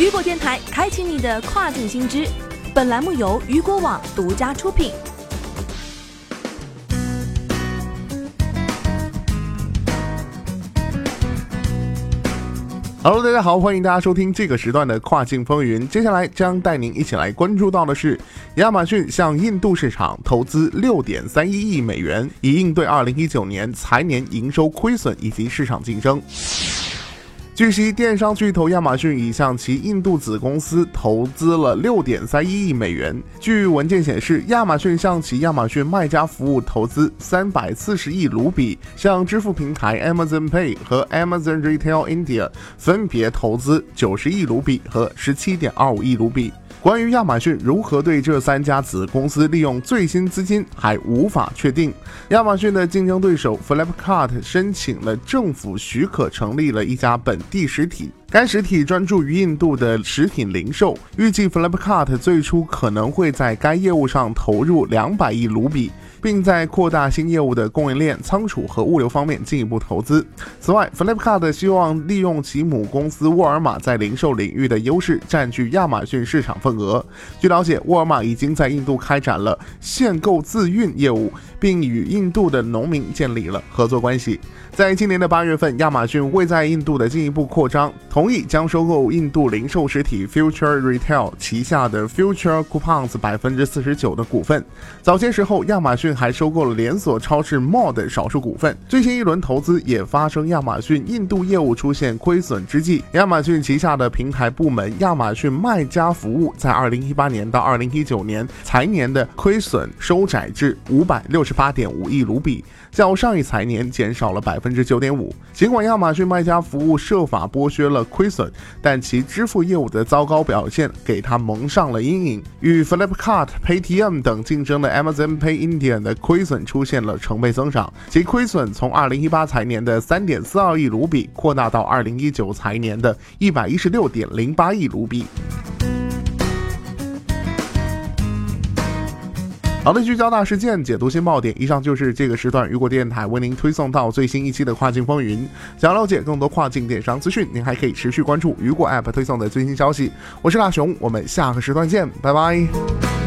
雨果电台开启你的跨境新知，本栏目由雨果网独家出品。Hello，大家好，欢迎大家收听这个时段的跨境风云。接下来将带您一起来关注到的是，亚马逊向印度市场投资六点三一亿美元，以应对二零一九年财年营收亏损以及市场竞争。据悉，电商巨头亚马逊已向其印度子公司投资了六点三一亿美元。据文件显示，亚马逊向其亚马逊卖家服务投资三百四十亿卢比，向支付平台 Amazon Pay 和 Amazon Retail India 分别投资九十亿卢比和十七点二五亿卢比。关于亚马逊如何对这三家子公司利用最新资金，还无法确定。亚马逊的竞争对手 Flipkart 申请了政府许可，成立了一家本地实体。该实体专注于印度的食品零售，预计 Flipkart 最初可能会在该业务上投入两百亿卢比。并在扩大新业务的供应链、仓储和物流方面进一步投资。此外，Flipkart 希望利用其母公司沃尔玛在零售领域的优势，占据亚马逊市场份额。据了解，沃尔玛已经在印度开展了限购自运业务，并与印度的农民建立了合作关系。在今年的八月份，亚马逊为在印度的进一步扩张，同意将收购印度零售实体 Future Retail 旗下的 Future Coupons 百分之四十九的股份。早些时候，亚马逊还收购了连锁超市 Mall 的少数股份。最新一轮投资也发生亚马逊印度业务出现亏损之际，亚马逊旗下的平台部门亚马逊卖家服务在二零一八年到二零一九年财年的亏损收窄至五百六十八点五亿卢比，较上一财年减少了百。分之九点五。尽管亚马逊卖家服务设法剥削了亏损，但其支付业务的糟糕表现给他蒙上了阴影。与 Flipkart、Paytm 等竞争的 Amazon Pay India 的亏损出现了成倍增长，其亏损从二零一八财年的三点四二亿卢比扩大到二零一九财年的一百一十六点零八亿卢比。好的，聚焦大事件，解读新爆点。以上就是这个时段雨果电台为您推送到最新一期的跨境风云。想了解更多跨境电商资讯，您还可以持续关注雨果 App 推送的最新消息。我是大熊，我们下个时段见，拜拜。